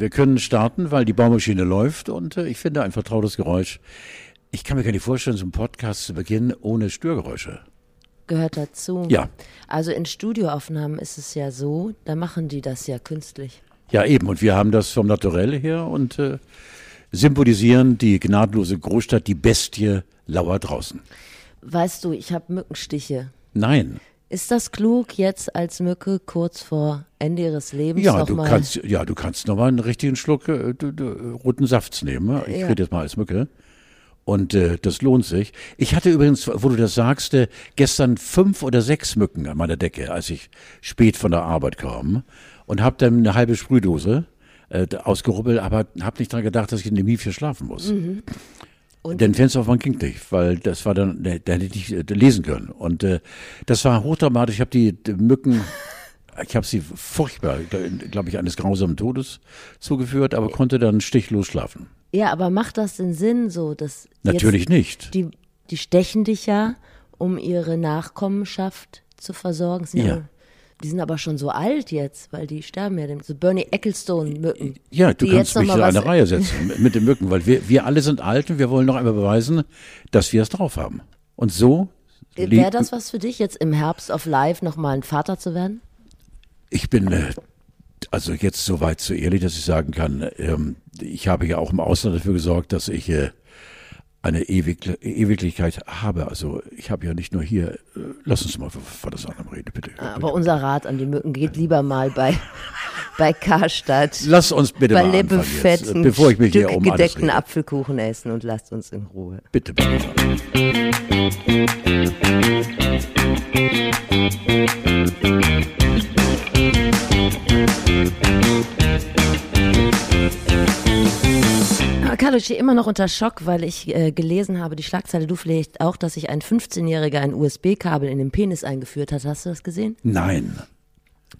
wir können starten, weil die Baumaschine läuft und äh, ich finde ein vertrautes Geräusch. Ich kann mir gar nicht vorstellen, so einen Podcast zu beginnen ohne Störgeräusche. Gehört dazu. Ja. Also in Studioaufnahmen ist es ja so, da machen die das ja künstlich. Ja, eben. Und wir haben das vom Naturell her und äh, symbolisieren die gnadenlose Großstadt, die Bestie lauert draußen. Weißt du, ich habe Mückenstiche. Nein. Ist das klug, jetzt als Mücke kurz vor Ende ihres Lebens Ja, du mal kannst, ja, du kannst nochmal einen richtigen Schluck äh, du, du, roten Safts nehmen. ne? Ich Ja. rede jetzt mal als Mücke. Und äh, das lohnt sich. Ich hatte übrigens, wo du das sagst, äh, gestern fünf oder sechs Mücken an meiner Decke, als ich spät von der Arbeit kam. Und habe dann eine halbe Sprühdose äh, ausgerubbelt, aber habe nicht dran gedacht, dass ich in dem Mief hier schlafen muss. Mhm. Und- Denn Fensteraufwand ging nicht, weil das war dann, da hätte ich äh, lesen können. Und äh, das war hochdramatisch. Ich habe die, die Mücken, ich habe sie furchtbar, glaube ich, eines grausamen Todes zugeführt, aber konnte dann stichlos schlafen. Ja, aber macht das den Sinn so, dass Natürlich nicht. Die, die stechen dich ja, um ihre Nachkommenschaft zu versorgen. Sind Ja. Die sind aber schon so alt jetzt, weil die sterben ja. So Bernie Ecclestone-Mücken. Ja, du kannst mich in eine Reihe setzen mit den Mücken, weil wir, wir alle sind alt und wir wollen noch einmal beweisen, dass wir es drauf haben. Und so. Wäre lebt- das was für dich, jetzt im Herbst of Life nochmal ein Vater zu werden? Ich bin äh, also jetzt so weit so ehrlich, dass ich sagen kann, ähm, ich habe ja auch im Ausland dafür gesorgt, dass ich äh, eine Ewig Ewiglichkeit habe. Also ich habe ja nicht nur hier, äh, lass uns mal vor das andere reden, bitte. Aber unser Rat an die Mücken geht lieber mal bei, bei Karstadt. Lass uns bitte bei mal anfangen jetzt, bevor ich mich hier um gedeckten rede. Apfelkuchen essen und lasst uns in Ruhe. Bitte, bitte. Aber Carlo, ich stehe immer noch unter Schock, weil ich äh, gelesen habe, die Schlagzeile, du vielleicht auch, dass sich ein 15-Jähriger ein USB-Kabel in den Penis eingeführt hat. Hast du das gesehen? Nein.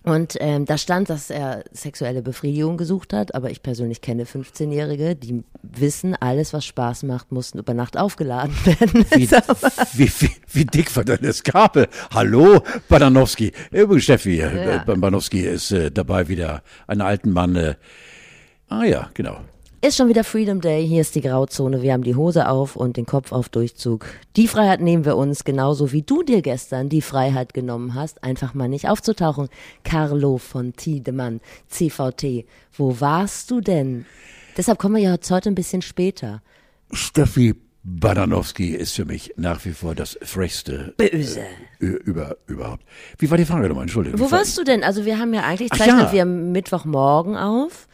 Und ähm, da stand, dass er sexuelle Befriedigung gesucht hat, aber ich persönlich kenne 15-Jährige, die wissen, alles, was Spaß macht, muss über Nacht aufgeladen werden. Wie, wie, wie, wie dick war denn das Kabel? Hallo, Bananowski. Übrigens, Steffi, äh, Ja. Bananowski ist äh, dabei wieder einen alten Mann. Äh, ah ja, genau. Ist schon wieder Freedom Day, hier ist die Grauzone, wir haben die Hose auf und den Kopf auf Durchzug. Die Freiheit nehmen wir uns, genauso wie du dir gestern die Freiheit genommen hast, einfach mal nicht aufzutauchen. Carlo von Tiedemann, CVT, wo warst du denn? Deshalb kommen wir ja heute ein bisschen später. Steffi Bananowski ist für mich nach wie vor das frechste Böse. äh, über, überhaupt. Wie war die Frage nochmal? Entschuldigung. Wo warst du denn? Also wir haben ja eigentlich, zeichnen ja. wir Mittwochmorgen auf.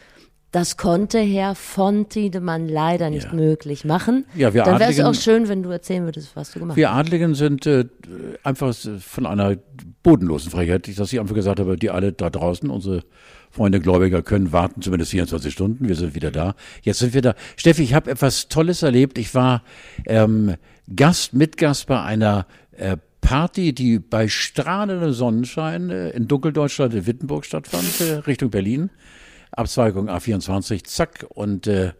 Das konnte Herr von Tiedemann leider nicht Ja. möglich machen. Ja, wir Dann wäre es auch schön, wenn du erzählen würdest, was du gemacht hast. Wir Adligen sind äh, einfach von einer bodenlosen Frechheit, dass ich einfach gesagt habe, die alle da draußen, unsere Freunde Gläubiger können warten, zumindest 24 Stunden. Wir sind wieder da. Jetzt sind wir da. Steffi, ich habe etwas Tolles erlebt. Ich war ähm, Gast, Mitgast bei einer äh, Party, die bei strahlendem Sonnenschein äh, in Dunkeldeutschland in Wittenburg stattfand, äh, Richtung Berlin. Abzweigung A24, zack, und äh,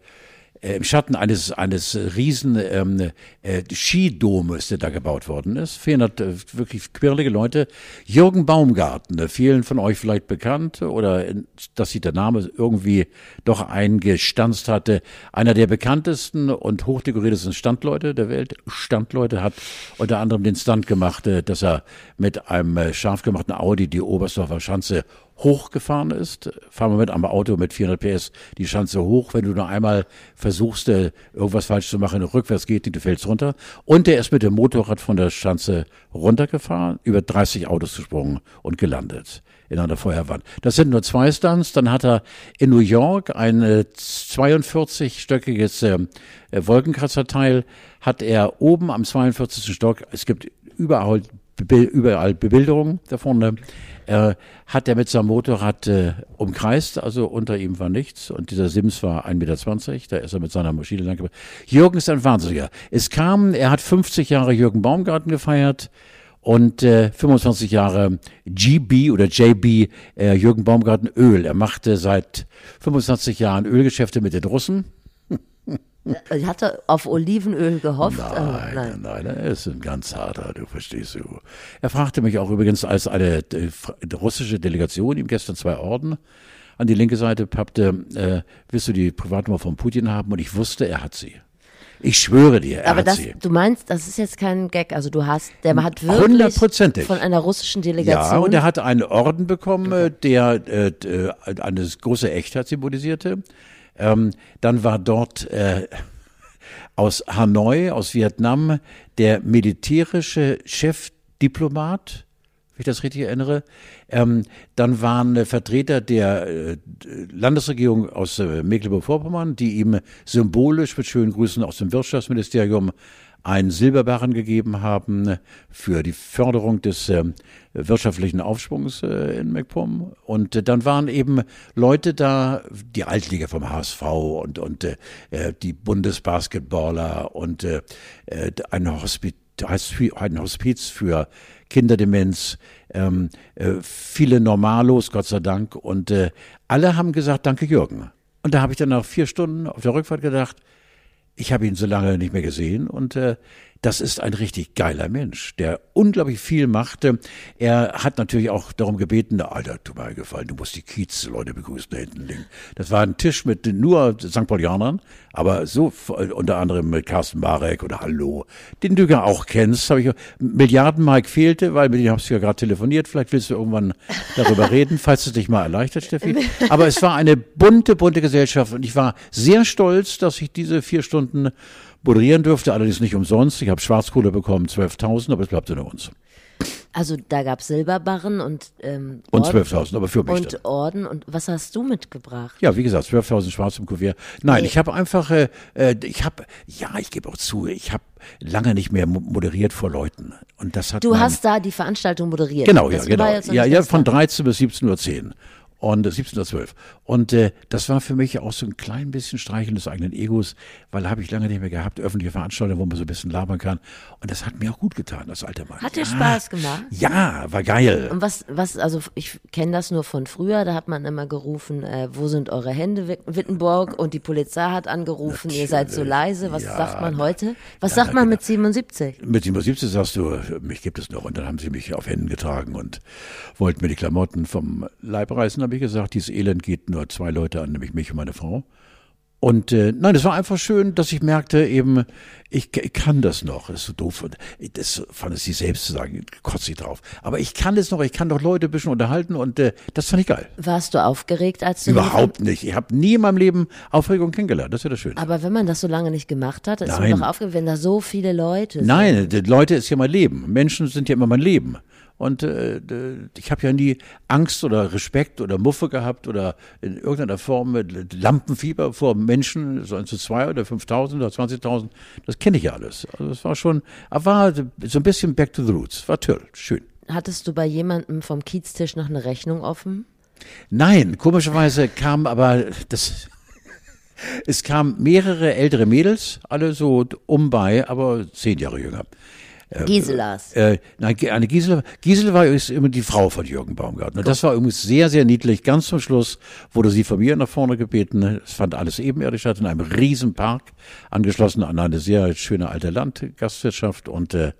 äh, im Schatten eines eines riesen ähm, äh, Skidomes, der da gebaut worden ist. 400 äh, wirklich quirlige Leute. Jürgen Baumgarten, äh, vielen von euch vielleicht bekannt oder in, dass sich der Name irgendwie doch eingestanzt hatte. Einer der bekanntesten und hochdekoriertesten Standleute der Welt. Standleute hat unter anderem den Stunt gemacht, äh, dass er mit einem äh, scharf gemachten Audi die Oberstdorfer Schanze hochgefahren ist. Fahren wir mit einem Auto mit 400 PS die Schanze hoch. Wenn du nur einmal versuchst, äh, irgendwas falsch zu machen, rückwärts geht, du fällst runter. Und der ist mit dem Motorrad von der Schanze runtergefahren, über 30 Autos gesprungen und gelandet in einer Feuerwand. Das sind nur zwei Stunts. Dann hat er in New York ein äh, 42-stöckiges äh, äh, Wolkenkratzerteil, hat er oben am 42. Stock, es gibt überall, überall Bebilderungen da vorne, äh, hat er mit seinem Motorrad äh, umkreist, also unter ihm war nichts und dieser Sims war 1,20 Meter, da ist er mit seiner Maschine lang. Jürgen ist ein Wahnsinniger. Es kam, er hat 50 Jahre Jürgen Baumgarten gefeiert und äh, 25 Jahre GB oder JB äh, Jürgen Baumgarten Öl. Er machte seit 25 Jahren Ölgeschäfte mit den Russen. Ich hatte auf Olivenöl gehofft. Nein, nein, nein, er ist ein ganz harter, du verstehst du. Er fragte mich auch übrigens als eine äh, russische Delegation, ihm gestern zwei Orden an die linke Seite pappte, äh, willst du die Privatnummer von Putin haben? Und ich wusste, er hat sie. Ich schwöre dir, er Aber hat das, sie. du meinst, das ist jetzt kein Gag. Also du hast, der hat wirklich von einer russischen Delegation. Ja, und er hat einen Orden bekommen, äh, der äh, äh, eine große Echtheit symbolisierte. Ähm, dann war dort äh, aus Hanoi, aus Vietnam, der militärische Chefdiplomat, wenn ich das richtig erinnere. Ähm, dann waren äh, Vertreter der äh, Landesregierung aus äh, Mecklenburg-Vorpommern, die ihm symbolisch mit schönen Grüßen aus dem Wirtschaftsministerium einen Silberbarren gegeben haben für die Förderung des äh, wirtschaftlichen Aufschwungs äh, in MacPom. Und äh, dann waren eben Leute da, die Altliga vom HSV und, und äh, die Bundesbasketballer und äh, ein, Hospiz, ein Hospiz für Kinderdemenz, ähm, äh, viele Normalos, Gott sei Dank. Und äh, alle haben gesagt, danke Jürgen. Und da habe ich dann nach vier Stunden auf der Rückfahrt gedacht, ich habe ihn so lange nicht mehr gesehen und äh, das ist ein richtig geiler Mensch, der unglaublich viel machte. Er hat natürlich auch darum gebeten, Alter, tu mir gefallen, du musst die Kiez-Leute begrüßen da hinten links. Das war ein Tisch mit nur St. Paulianern, aber so unter anderem mit Carsten Marek oder Hallo, den du ja auch kennst. Hab ich, Milliarden Mike fehlte, weil mit dem hast du ja gerade telefoniert. Vielleicht willst du irgendwann darüber reden, falls es dich mal erleichtert, Steffi. Aber es war eine bunte, bunte Gesellschaft und ich war sehr stolz, dass ich diese vier Stunden moderieren durfte, allerdings nicht umsonst. Ich habe Schwarzkohle bekommen, 12.000, aber es bleibt unter uns. Also da gab es Silberbarren und ähm, Und 12.000, aber für mich und dann. Orden. Und was hast du mitgebracht? Ja, wie gesagt, 12.000 schwarz im Kuvert. Nein, Nee. ich habe einfach, äh, äh, ich habe, ja, ich gebe auch zu, ich habe lange nicht mehr mo- moderiert vor Leuten. Und das hat Du hast da die Veranstaltung moderiert. Genau, ja, Das genau. Ja, nicht ja, das von Tag. 13 bis 17.10 Uhr. Und äh, 17.12 Uhr. Und äh, das war für mich auch so ein klein bisschen Streicheln des eigenen Egos, weil habe ich lange nicht mehr gehabt, öffentliche Veranstaltungen, wo man so ein bisschen labern kann. Und das hat mir auch gut getan, als alter Mann. Hat dir ja, Spaß gemacht? Ja, war geil. Und was, was, also ich kenne das nur von früher, da hat man immer gerufen, äh, wo sind eure Hände, Wit- Wittenborg? Und die Polizei hat angerufen, ihr seid so leise. Was Ja, sagt man na- heute? Was ja, sagt man genau. mit 77? Mit 77 sagst du, mich gibt es noch. Und dann haben sie mich auf Händen getragen und wollten mir die Klamotten vom Leib reißen. habe ich gesagt, dieses Elend geht nur zwei Leute an, nämlich mich und meine Frau. Und äh, nein, es war einfach schön, dass ich merkte, eben, ich, ich kann das noch. Das ist so doof. Und Das fand es sie selbst zu sagen, kotze ich drauf. Aber ich kann es noch, ich kann doch Leute ein bisschen unterhalten und äh, das fand ich geil. Warst du aufgeregt, als du Überhaupt nicht. Ich habe nie in meinem Leben Aufregung kennengelernt. Das ist ja das Schöne. Aber wenn man das so lange nicht gemacht hat, ist man doch aufgeregt, wenn da so viele Leute sind. Nein, Leute ist ja mein Leben. Menschen sind ja immer mein Leben. Und äh, ich habe ja nie Angst oder Respekt oder Muffe gehabt oder in irgendeiner Form mit Lampenfieber vor Menschen, so eins zu zwei oder 5.000 oder 20.000. Das kenne ich ja alles. Also es war schon, aber war so ein bisschen back to the roots. War toll, schön. Hattest du bei jemandem vom Kieztisch noch eine Rechnung offen? Nein, komischerweise kam aber das. Es kamen mehrere ältere Mädels, alle so um bei, aber zehn Jahre jünger. Giselas. Äh, nein, eine Gisela, Gisela war übrigens immer die Frau von Jürgen Baumgarten. Und das war übrigens sehr, sehr niedlich. Ganz zum Schluss wurde sie von mir nach vorne gebeten. Es fand alles ebenerdig statt in einem riesen Park, angeschlossen an eine sehr schöne alte Landgastwirtschaft und äh,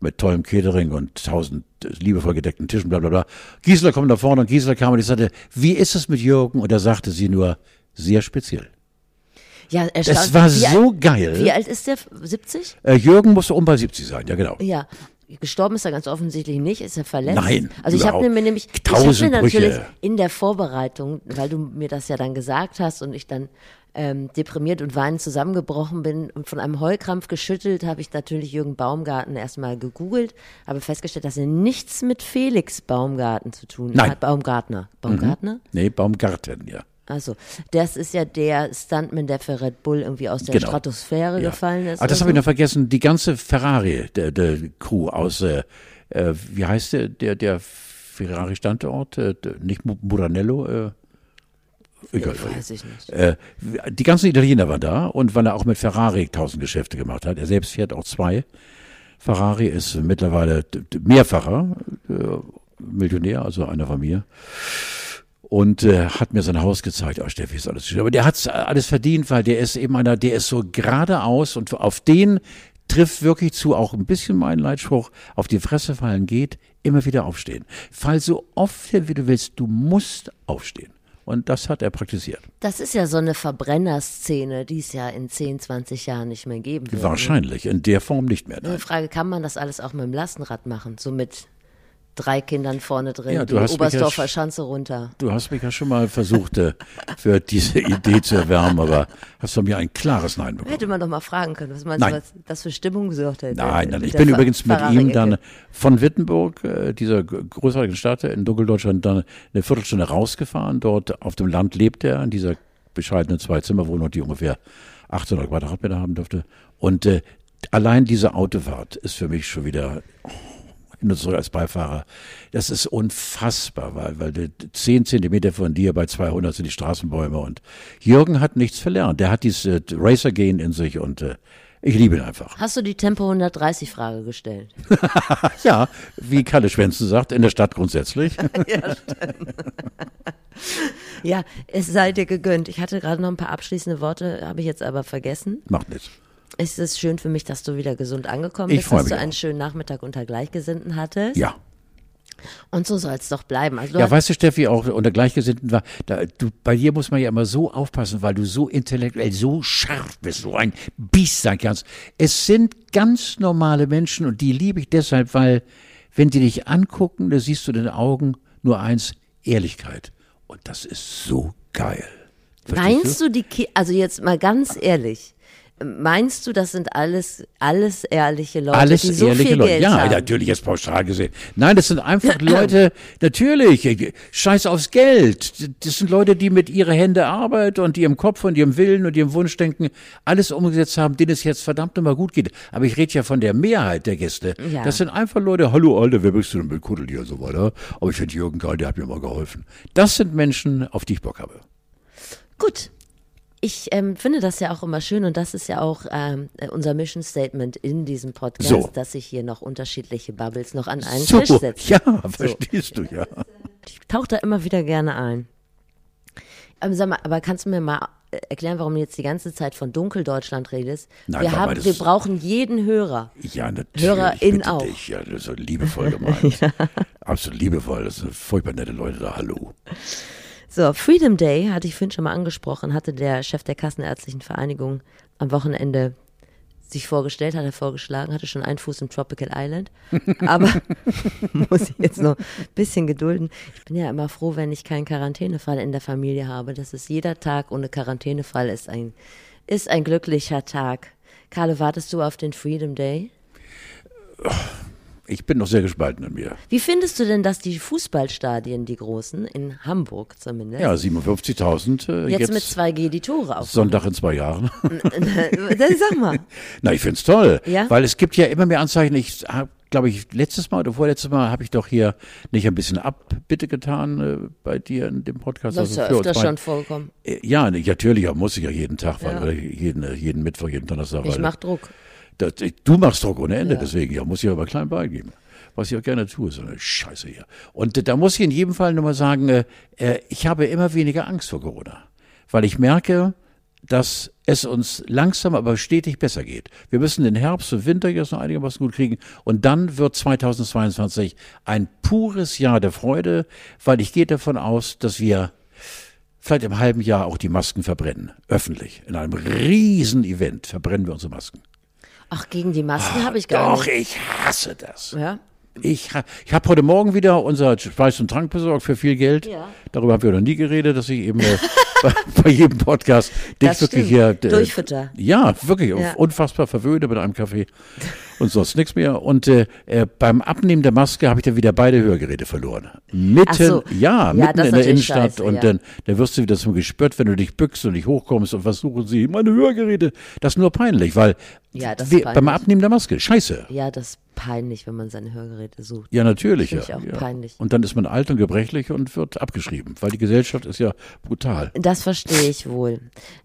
mit tollem Catering und tausend äh, liebevoll gedeckten Tischen, bla bla bla. Gisela kommt nach vorne und Gisela kam und ich sagte, wie ist es mit Jürgen? Und da sagte sie nur, sehr speziell. Ja, Es war wie so alt, geil. Wie alt ist der? 70? Äh, Jürgen musste um bei 70 sein, ja genau. Ja. Gestorben ist er ganz offensichtlich nicht, ist er verletzt? Nein, Also ich habe mir nämlich, ich habe Tausend mir natürlich Brüche. in der Vorbereitung, weil du mir das ja dann gesagt hast und ich dann ähm, deprimiert und weinend zusammengebrochen bin und von einem Heulkrampf geschüttelt, habe ich natürlich Jürgen Baumgarten erstmal gegoogelt, habe festgestellt, dass er nichts mit Felix Baumgarten zu tun Nein. hat. Baumgartner. Baumgartner? Nee, Baumgarten, ja. Also, das ist ja der Stuntman, der für Red Bull irgendwie aus der Genau. Stratosphäre Ja. gefallen ist. Ah, das habe ich noch vergessen. Die ganze Ferrari, der, der Crew aus, äh, äh, wie heißt der, der, der Ferrari-Standort? Äh, nicht Mu- Muranello? Äh, egal. Weiß ich nicht. Äh, die ganzen Italiener waren da und weil er auch mit Ferrari tausend Geschäfte gemacht hat. Er selbst fährt auch zwei. Ferrari ist mittlerweile mehrfacher äh, Millionär, also einer von mir. Und äh, hat mir sein Haus gezeigt. Oh, Steffi ist alles schön. Aber der hat alles verdient, weil der ist eben einer, der ist so geradeaus und auf den trifft wirklich zu, auch ein bisschen mein Leitspruch, auf die Fresse fallen geht, immer wieder aufstehen. Fall so oft wie du willst, du musst aufstehen. Und das hat er praktiziert. Das ist ja so eine Verbrennerszene, die es ja in 10, 20 Jahren nicht mehr geben wird. ne? Wahrscheinlich, in der Form nicht mehr. Nein. Frage, kann man das alles auch mit dem Lastenrad machen? So mit drei Kindern vorne drin, Ja, die du ja Oberstdorfer sch- Schanze runter. Du hast mich ja schon mal versucht, äh, für diese Idee zu erwärmen, aber hast von mir ein klares Nein bekommen. Hätte man doch mal fragen können, was meinst Nein. du, was das für Stimmung gesorgt hätte? Nein, nein, ich bin Ver- übrigens mit ihm dann von Wittenburg, äh, dieser großartigen Stadt in Dunkeldeutschland, dann eine Viertelstunde rausgefahren. Dort auf dem Land lebt er, in dieser bescheidenen Zwei-Zimmer-Wohnung, die ungefähr 800 Quadratmeter haben dürfte. Und äh, allein diese Autofahrt ist für mich schon wieder oh, und zurück als Beifahrer. Das ist unfassbar, weil, weil die 10 Zentimeter von dir bei 200 sind die Straßenbäume und Jürgen hat nichts verlernt. Der hat dieses äh, Racer-Gehen in sich und äh, ich liebe ihn einfach. Hast du die Tempo 130 Frage gestellt? Ja, wie Kalle Schwänzen sagt, in der Stadt grundsätzlich. Ja, es sei dir gegönnt. Ich hatte gerade noch ein paar abschließende Worte, habe ich jetzt aber vergessen. Macht nichts. Es ist schön für mich, dass du wieder gesund angekommen Ich bist, dass du auch. einen schönen Nachmittag unter Gleichgesinnten hattest. Ja. Und so soll es doch bleiben. Also du Ja, weißt du, Steffi, auch unter Gleichgesinnten war, da, du, bei dir muss man ja immer so aufpassen, weil du so intellektuell, so scharf bist, so ein Biest sein kannst. Es sind ganz normale Menschen und die liebe ich deshalb, weil, wenn die dich angucken, da siehst du in den Augen nur eins, Ehrlichkeit. Und das ist so geil. Verstehst meinst du die, Ki also jetzt mal ganz ehrlich, meinst du, das sind alles, alles ehrliche Leute, Alles die so ehrliche viel Leute. Geld Ja, haben? natürlich jetzt pauschal gesehen. Nein, das sind einfach Leute, natürlich, scheiß aufs Geld. Das sind Leute, die mit ihrer Hände arbeiten und ihrem Kopf und ihrem Willen und ihrem Wunschdenken alles umgesetzt haben, denen es jetzt verdammt nochmal gut geht. Aber ich rede ja von der Mehrheit der Gäste. Ja. Das sind einfach Leute, hallo Alter, wer bist du denn mit Kuddel hier und so weiter. Aber ich finde Jürgen geil, der hat mir mal geholfen. Das sind Menschen, auf die ich Bock habe. Gut. Ich ähm, finde das ja auch immer schön und das ist ja auch ähm, unser Mission Statement in diesem Podcast, So. dass sich hier noch unterschiedliche Bubbles noch an einen So, Tisch setzen. ja, verstehst du, ja. Ich tauche da immer wieder gerne ein. Aber sag mal, aber kannst du mir mal äh, erklären, warum du jetzt die ganze Zeit von Dunkeldeutschland redest? Nein, wir, haben, wir brauchen jeden Hörer. Ja, natürlich. HörerIn auch. Dich. Ja, das ist so liebevoll gemeint. Absolut liebevoll. Das sind furchtbar nette Leute da. Hallo. So, Freedom Day, hatte ich vorhin schon mal angesprochen, hatte der Chef der Kassenärztlichen Vereinigung am Wochenende sich vorgestellt, hat er vorgeschlagen, hatte schon einen Fuß im Tropical Island. Aber muss ich jetzt noch ein bisschen gedulden. Ich bin ja immer froh, wenn ich keinen Quarantänefall in der Familie habe. Das ist jeder Tag ohne Quarantänefall ist ein, ist ein glücklicher Tag. Carlo, wartest du auf den Freedom Day? Ich bin noch sehr gespalten in mir. Wie findest du denn, dass die Fußballstadien, die großen, in Hamburg zumindest, Ja, 57.000 äh, jetzt, jetzt, mit 2G die Tore auf? Sonntag in zwei Jahren. Dann Sag mal. Na, ich find's toll. Ja? Weil es gibt ja immer mehr Anzeichen. Ich habe, glaube ich, letztes Mal oder vorletztes Mal habe ich doch hier nicht ein bisschen Abbitte getan äh, bei dir in dem Podcast. Das ist ja öfter schon vorgekommen. Äh, Ja, natürlich, muss ich ja jeden Tag, weil, Ja. oder jeden, jeden Mittwoch, jeden Donnerstag. Ich weil, mach Druck. Das, du machst Druck ohne Ende, Ja. deswegen ja, muss ich aber klein beigeben. Was ich auch gerne tue, so eine Scheiße hier. Und da muss ich in jedem Fall nochmal sagen, äh, äh, ich habe immer weniger Angst vor Corona. Weil ich merke, dass es uns langsam, aber stetig besser geht. Wir müssen den Herbst und Winter jetzt noch einigermaßen gut kriegen. Und dann wird 2022 ein pures Jahr der Freude, weil ich gehe davon aus, dass wir vielleicht im halben Jahr auch die Masken verbrennen. Öffentlich. In einem riesen Event verbrennen wir unsere Masken. Ach, gegen die Masken habe ich gar Doch, nicht. ich hasse das. Ja? Ich, ich habe heute Morgen wieder unser Speis und Trank besorgt für viel Geld. Ja. Darüber haben wir noch nie geredet, dass ich eben äh, bei, bei jedem Podcast dich wirklich hier äh, Durchfütter. Ja, wirklich Ja. unfassbar verwöhne mit einem Kaffee und sonst nichts mehr. Und äh, äh, beim Abnehmen der Maske habe ich dann wieder beide Hörgeräte verloren. Mitten, so. ja, Ja, mitten in der Innenstadt. scheiße, und ja. dann, dann wirst du wieder zum Gespött, wenn du dich bückst und nicht hochkommst und was suchen sie? Meine Hörgeräte. Das ist nur peinlich, weil Ja, das wir, peinlich. beim Abnehmen der Maske, scheiße. Ja, das ist peinlich, wenn man seine Hörgeräte sucht. Ja, natürlich. Ja, auch ja. peinlich. Und dann ist man alt und gebrechlich und wird abgeschrieben, weil die Gesellschaft ist ja brutal. Das verstehe ich wohl.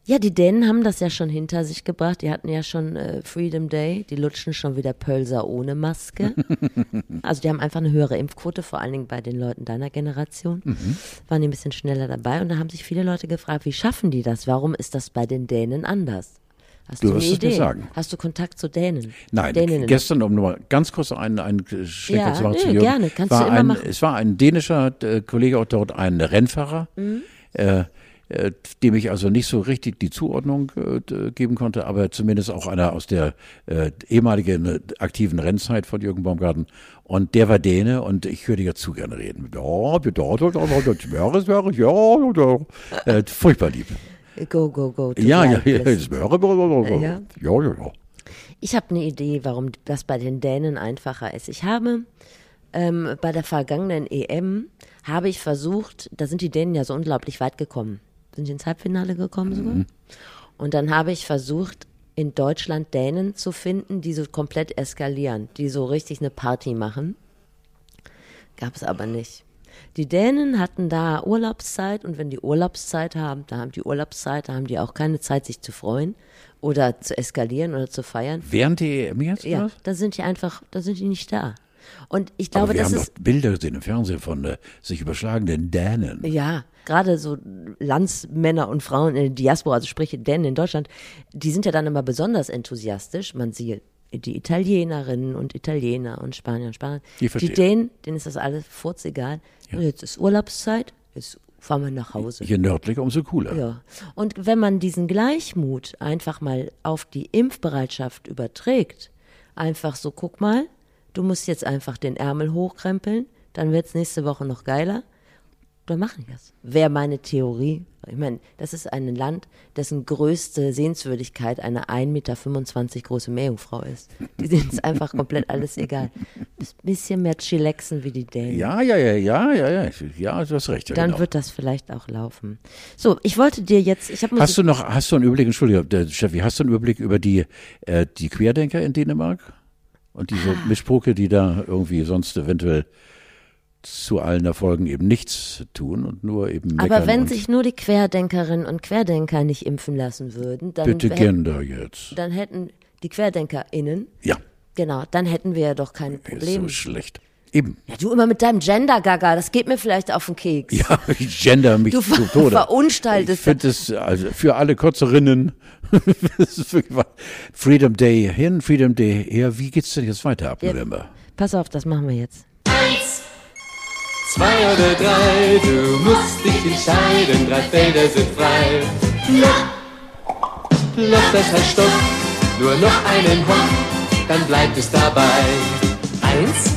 Ja, die Dänen haben das ja schon hinter sich gebracht. Die hatten ja schon äh, Freedom Day. Die lutschen schon wieder Pölser ohne Maske. also die haben einfach eine höhere Impfquote, vor allen Dingen bei den Leuten deiner Generation. Mhm. Waren die ein bisschen schneller dabei. Und da haben sich viele Leute gefragt, wie schaffen die das? Warum ist das bei den Dänen anders? Hast Du du, eine wirst es mir Idee? sagen. Hast du Kontakt zu Dänen? Nein, Däninnen. gestern, um nochmal ganz kurz einen, einen Schlenker Ja, zu machen nö, zu Jürgen, gerne, kannst du immer ein, machen. Es war ein dänischer äh, Kollege auch dort, ein Rennfahrer, Mhm. äh, äh, dem ich also nicht so richtig die Zuordnung äh, geben konnte, aber zumindest auch einer aus der äh, ehemaligen äh, aktiven Rennzeit von Jürgen Baumgarten. Und der war Däne und ich würde ja zu gerne reden. Ja, das wäre, es wäre, ja, äh, furchtbar lieb. Go, go, go. Ja, ja, ja, ja, ja, ja. Ich habe eine Idee, warum das bei den Dänen einfacher ist. Ich habe ähm, bei der vergangenen EM habe ich versucht, da sind die Dänen ja so unglaublich weit gekommen sind ins Halbfinale gekommen sogar. Mhm. Und dann habe ich versucht, in Deutschland Dänen zu finden, die so komplett eskalieren, die so richtig eine Party machen. Gab es aber nicht. Die Dänen hatten da Urlaubszeit und wenn die Urlaubszeit haben, da haben die Urlaubszeit, da haben die auch keine Zeit, sich zu freuen oder zu eskalieren oder zu feiern. Während die EM jetzt? Ja, da sind die einfach, da sind die nicht da. Und ich glaube, Aber wir das haben ist. doch Bilder gesehen im Fernsehen von äh, sich überschlagenden Dänen. Ja, gerade so Landsmänner und Frauen in der Diaspora, also sprich Dänen in Deutschland, die sind ja dann immer besonders enthusiastisch. Man sieht die Italienerinnen und Italiener und Spanier und Spanier. Die Die denen ist das alles furzegal. Ja. Jetzt ist Urlaubszeit, jetzt fahren wir nach Hause. Je nördlicher, umso cooler. Ja. Und wenn man diesen Gleichmut einfach mal auf die Impfbereitschaft überträgt, einfach so, guck mal, du musst jetzt einfach den Ärmel hochkrempeln, dann wird es nächste Woche noch geiler. Dann mache ich das. Wäre meine Theorie. Ich meine, das ist ein Land, dessen größte Sehenswürdigkeit eine 1,25 Meter große Meerjungfrau ist. Die sind es einfach komplett alles egal. Ein bisschen mehr chillaxen wie die Dänen. Ja, ja, ja, ja, ja, ja, ja, du hast recht. Ja, Dann genau. wird das vielleicht auch laufen. So, ich wollte dir jetzt, ich habe Hast du noch, hast du einen Überblick, Entschuldigung, Steffi, hast du einen Überblick über die, äh, die Querdenker in Dänemark? Und diese Ah. Mischpoke, die da irgendwie sonst eventuell zu allen Erfolgen eben nichts tun und nur eben Aber wenn sich nur die Querdenkerinnen und Querdenker nicht impfen lassen würden, dann, bitte Gender jetzt. dann hätten die QuerdenkerInnen, Ja, genau, dann hätten wir ja doch keine ist Probleme. so schlecht. Eben. Ja, du immer mit deinem Gender-Gaga, das geht mir vielleicht auf den Keks. Ja, ich gender mich Du zu Tode. verunstaltest Ich finde es also für alle ist wahr. Freedom Day hin, Freedom Day her. Wie geht's denn jetzt weiter ab Ja. November? Pass auf, das machen wir jetzt. Zwei oder drei, du musst dich entscheiden, drei Felder sind frei. Loch, Loch, das heißt Stopp, nur noch einen Hock, dann bleibt es dabei. Eins,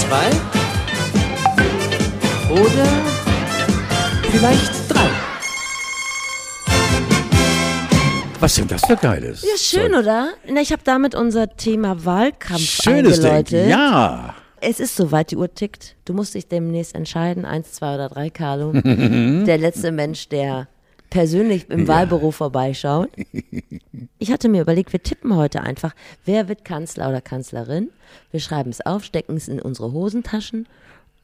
zwei oder vielleicht drei. Was denn das für Geiles? Ja, schön, oder? Na, ich habe damit unser Thema Wahlkampf Schönes Ding. eingeläutet. Ja. Es ist soweit, die Uhr tickt. Du musst dich demnächst entscheiden, eins, zwei oder drei, Carlo. der letzte Mensch, der persönlich im Wahlbüro vorbeischaut. Ich hatte mir überlegt, wir tippen heute einfach, wer wird Kanzler oder Kanzlerin. Wir schreiben es auf, stecken es in unsere Hosentaschen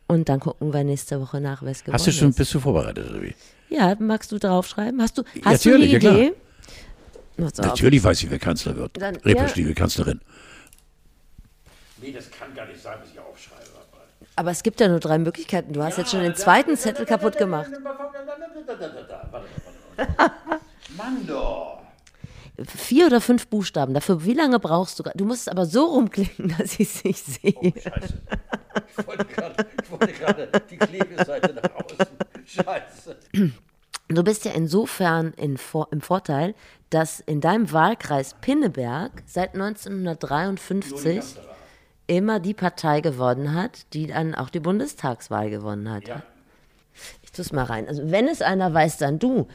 und dann gucken wir nächste Woche nach, wer es gewonnen Hast du schon, ist. bist du vorbereitet oder wie? Ja, magst du draufschreiben? Hast du, hast du Natürlich, eine ja, klar. Idee? Auf. Natürlich weiß ich, wer Kanzler wird. Dann- Reperstiege Kanzlerin. Nee, das kann gar nicht sein, was ich. Aber es gibt ja nur drei Möglichkeiten. Du hast jetzt schon den zweiten Zettel kaputt gemacht. Mann doch. Vier oder fünf Buchstaben. Dafür, wie lange brauchst du? Du musst es aber so rumklicken, dass ich es nicht sehe. Scheiße. Ich wollte gerade, die Klebeseite nach außen. Scheiße. Du bist ja insofern in, im Vorteil, dass in deinem Wahlkreis Pinneberg seit 1953 immer die Partei gewonnen hat, die dann auch die Bundestagswahl gewonnen hat. Ja. Ich tue es mal rein. Also wenn es einer weiß, dann du.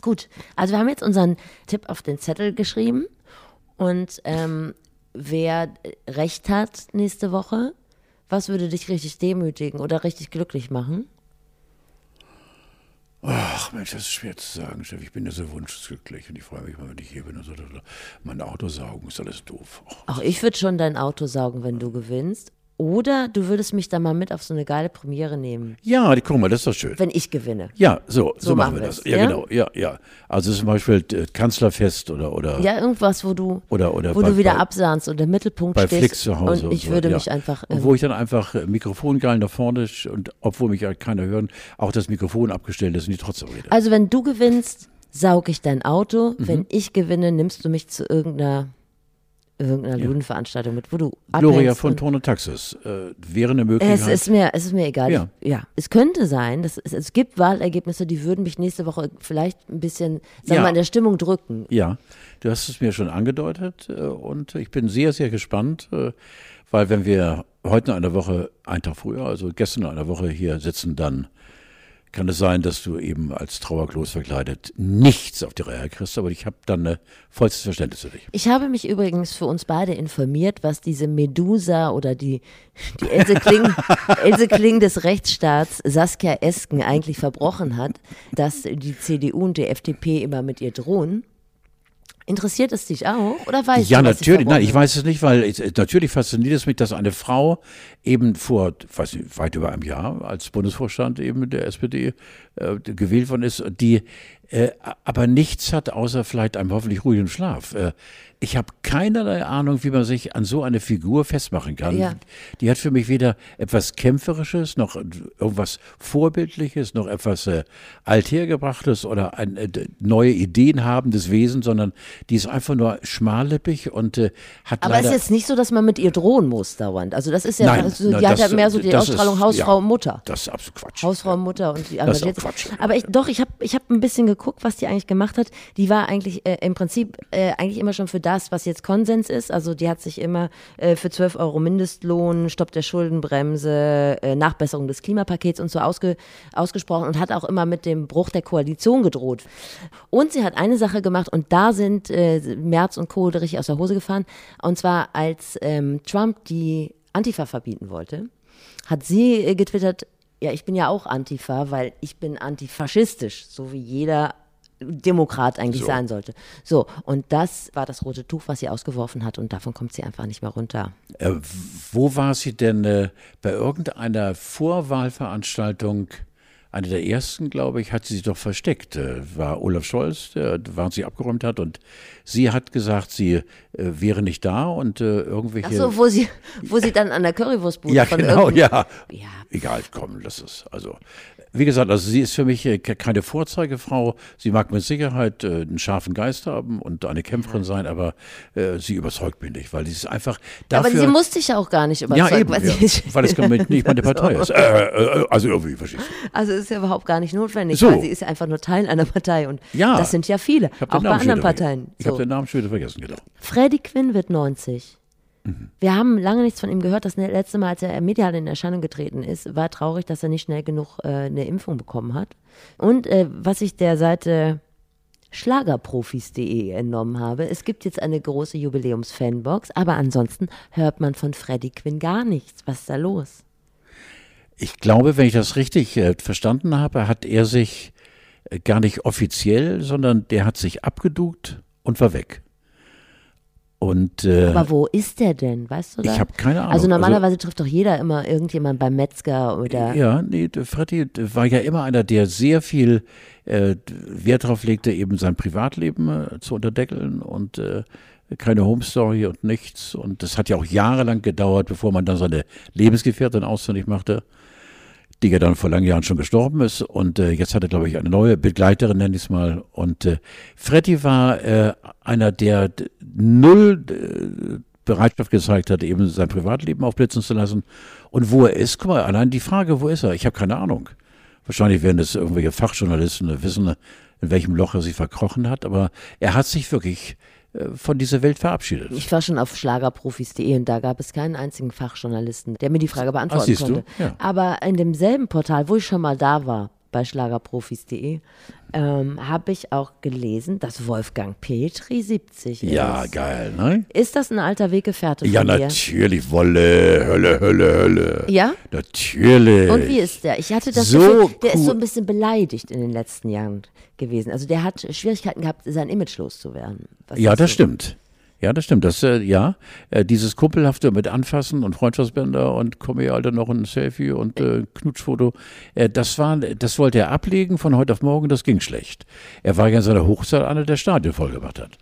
Gut, also wir haben jetzt unseren Tipp auf den Zettel geschrieben und ähm, wer recht hat nächste Woche, was würde dich richtig demütigen oder richtig glücklich machen? Ach Mensch, das ist schwer zu sagen, Chef. Ich bin ja so wunschglücklich und ich freue mich mal, wenn ich hier bin und so. Mein Auto saugen ist alles doof. Ach, Auch ich würde schon dein Auto saugen, wenn du gewinnst. Oder du würdest mich dann mal mit auf so eine geile Premiere nehmen, Ja, die- guck mal, das ist doch schön. wenn ich gewinne. Ja, so, so, So machen wir das. Ja, ja? genau, ja, ja. Also zum Beispiel äh, Kanzlerfest oder oder Ja, irgendwas, wo du, Oder- oder wo bei- du wieder bei- absahnst und im Mittelpunkt bei stehst. Flix zu Hause. und ich so, würde ja. mich einfach. Und ähm, wo ich dann einfach äh, Mikrofongeil nach vorne und obwohl mich ja keiner hören, auch das Mikrofon abgestellt ist und die trotzdem rede. Also wenn du gewinnst, saug ich dein Auto. Mhm. Wenn ich gewinne, nimmst du mich zu irgendeiner irgendeiner Ludenveranstaltung mit, wo du Gloria von Ton Taxis äh, wäre eine Möglichkeit. Es ist mir, es ist mir egal. Ja. Ich, ja. Es könnte sein, dass es, es gibt Wahlergebnisse, die würden mich nächste Woche vielleicht ein bisschen, sagen Ja. mal, in der Stimmung drücken. Ja, du hast es mir schon angedeutet äh, und ich bin sehr, sehr gespannt, äh, weil wenn wir heute in einer Woche, einen Tag früher, also gestern in einer Woche hier sitzen, dann kann es sein, dass du eben als Trauerklos verkleidet nichts auf die Reihe kriegst, aber ich habe dann äh, vollstes Verständnis für dich. Ich habe mich übrigens für uns beide informiert, was diese Medusa oder die, die Else Kling, Else Kling des Rechtsstaats Saskia Esken eigentlich verbrochen hat, dass die CDU und die FDP immer mit ihr drohen. Interessiert es dich auch? Oder weißt ja, du, sie natürlich. Nein, ich weiß es nicht, weil es, natürlich fasziniert es mich, dass eine Frau eben vor, weiß nicht, weit über einem Jahr als Bundesvorstand eben der SPD äh, gewählt worden ist, die äh, aber nichts hat, außer vielleicht einem hoffentlich ruhigen Schlaf. Äh, ich habe keinerlei Ahnung, wie man sich an so eine Figur festmachen kann. Ja. Die hat für mich weder etwas Kämpferisches, noch irgendwas Vorbildliches, noch etwas äh, Althergebrachtes oder ein äh, neue Ideen habendes Wesen, sondern die ist einfach nur schmallippig und äh, hat Aber es ist jetzt nicht so, dass man mit ihr drohen muss dauernd. Also das ist ja, Nein, also, die hat das- ja mehr so die Ausstrahlung ist- Hausfrau ja. und Mutter. Das ist absolut Quatsch. Hausfrau und Mutter und die Das ist sich. Quatsch. Aber ich, doch, ich habe ich hab ein bisschen geguckt, was die eigentlich gemacht hat. Die war eigentlich äh, im Prinzip äh, eigentlich immer schon für das, was jetzt Konsens ist. Also die hat sich immer äh, für 12 Euro Mindestlohn, Stopp der Schuldenbremse, äh, Nachbesserung des Klimapakets und so ausge, ausgesprochen und hat auch immer mit dem Bruch der Koalition gedroht. Und sie hat eine Sache gemacht und da sind äh, Merz und Co. richtig aus der Hose gefahren. Und zwar als ähm, Trump die Antifa verbieten wollte, hat sie äh, getwittert, ja, ich bin ja auch Antifa, weil ich bin antifaschistisch, so wie jeder Demokrat eigentlich So. sein sollte. So, und das war das rote Tuch, was sie ausgeworfen hat und davon kommt sie einfach nicht mehr runter. Äh, wo war sie denn äh, bei irgendeiner Vorwahlveranstaltung? Eine der ersten, glaube ich, hat sie sich doch versteckt. Äh, war Olaf Scholz, der war sie abgeräumt hat und sie hat gesagt, sie äh, wäre nicht da und äh, irgendwelche. Ach so, wo sie, wo sie dann an der Currywurstbude ja, von genau, ja. Ja. Egal, komm, das ist also. Wie gesagt, also sie ist für mich äh, ke- keine Vorzeigefrau. Sie mag mit Sicherheit äh, einen scharfen Geist haben und eine Kämpferin sein, aber äh, sie überzeugt mich nicht, weil sie ist einfach Aber dafür. sie muss dich ja auch gar nicht überzeugen. ja, eben, weil, ja, weil es nicht meine Partei ist. Äh, äh, also irgendwie, verstehst du? also ist ja überhaupt gar nicht notwendig, So. weil sie ist ja einfach nur Teil einer Partei und Ja. das sind ja viele, Ich auch bei anderen. Parteien. Ich So. habe den Namen schon wieder vergessen, genau. Freddie Quinn wird 90. Wir haben lange nichts von ihm gehört. Das letzte Mal, als er medial in Erscheinung getreten ist, war traurig, dass er nicht schnell genug äh, eine Impfung bekommen hat. Und äh, was ich der Seite schlagerprofis.de entnommen habe, es gibt jetzt eine große Jubiläums-Fanbox, aber ansonsten hört man von Freddie Quinn gar nichts. Was ist da los? Ich glaube, wenn ich das richtig äh, verstanden habe, hat er sich äh, gar nicht offiziell, sondern der hat sich abgeduckt und war weg. Und äh, Aber wo ist der denn? Weißt du das? ich habe keine Ahnung. Also normalerweise trifft doch jeder immer irgendjemand beim Metzger oder. Ja, nee, Freddy war ja immer einer, der sehr viel äh, Wert darauf legte, eben sein Privatleben äh, zu unterdeckeln und äh, keine Home Story und nichts. Und das hat ja auch jahrelang gedauert, bevor man dann seine Lebensgefährtin ausfindig machte, die ja dann vor langen Jahren schon gestorben ist. Und äh, jetzt hat er, glaube ich, eine neue Begleiterin, nenne ich es mal. Und äh, Freddy war äh, einer, der null äh, Bereitschaft gezeigt hat, eben sein Privatleben aufblitzen zu lassen. Und wo er ist, guck mal, allein die Frage, wo ist er? Ich habe keine Ahnung. Wahrscheinlich werden es irgendwelche Fachjournalisten wissen, in welchem Loch er sich verkrochen hat. Aber er hat sich wirklich äh, von dieser Welt verabschiedet. Ich war schon auf schlagerprofis.de und da gab es keinen einzigen Fachjournalisten, der mir die Frage beantworten du? konnte. Ja. Aber in demselben Portal, wo ich schon mal da war, bei schlagerprofis.de, ähm, habe ich auch gelesen, dass Wolfgang Petri 70 ja, ist. geil, ne? Ist das ein alter Weggefährte Ja, von dir? natürlich, Wolle, Hölle, Hölle, Hölle. Ja? Natürlich. Und wie ist der? Ich hatte das So Gefühl, der ist cool. so ein bisschen beleidigt in den letzten Jahren gewesen. Also der hat Schwierigkeiten gehabt, sein Image loszuwerden. Was Ja, ist das so? stimmt. Ja, das stimmt. Das, äh, ja, äh, dieses Kumpelhafte mit Anfassen und Freundschaftsbänder und komm hier, Alter, noch ein Selfie und äh, Knutschfoto, äh, das war, das wollte er ablegen von heute auf morgen, das ging schlecht. Er war ja in seiner Hochzeit einer, der Stadion vollgemacht hat.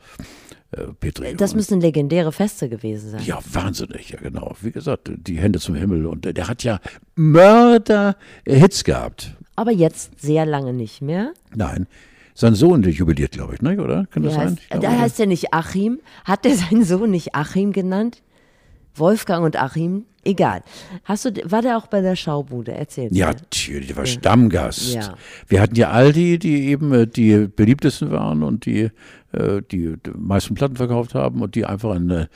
Äh, Petri. Das Und- müssen legendäre Feste gewesen sein. ja, wahnsinnig, ja genau. Wie gesagt, die Hände zum Himmel und äh, der hat ja Mörder-Hits gehabt. Aber jetzt sehr lange nicht mehr. Nein, Sein Sohn der jubiliert, glaube ich, ne? oder? Kann das Wie sein? heißt, da heißt er nicht Achim. Hat der seinen Sohn nicht Achim genannt? Wolfgang und Achim? Egal. Hast du, war der auch bei der Schaubude? Erzähl. Ja, natürlich, der war Stammgast. Ja. Wir hatten ja all die, die eben äh, die beliebtesten waren und die äh, die meisten Platten verkauft haben und die einfach ein äh,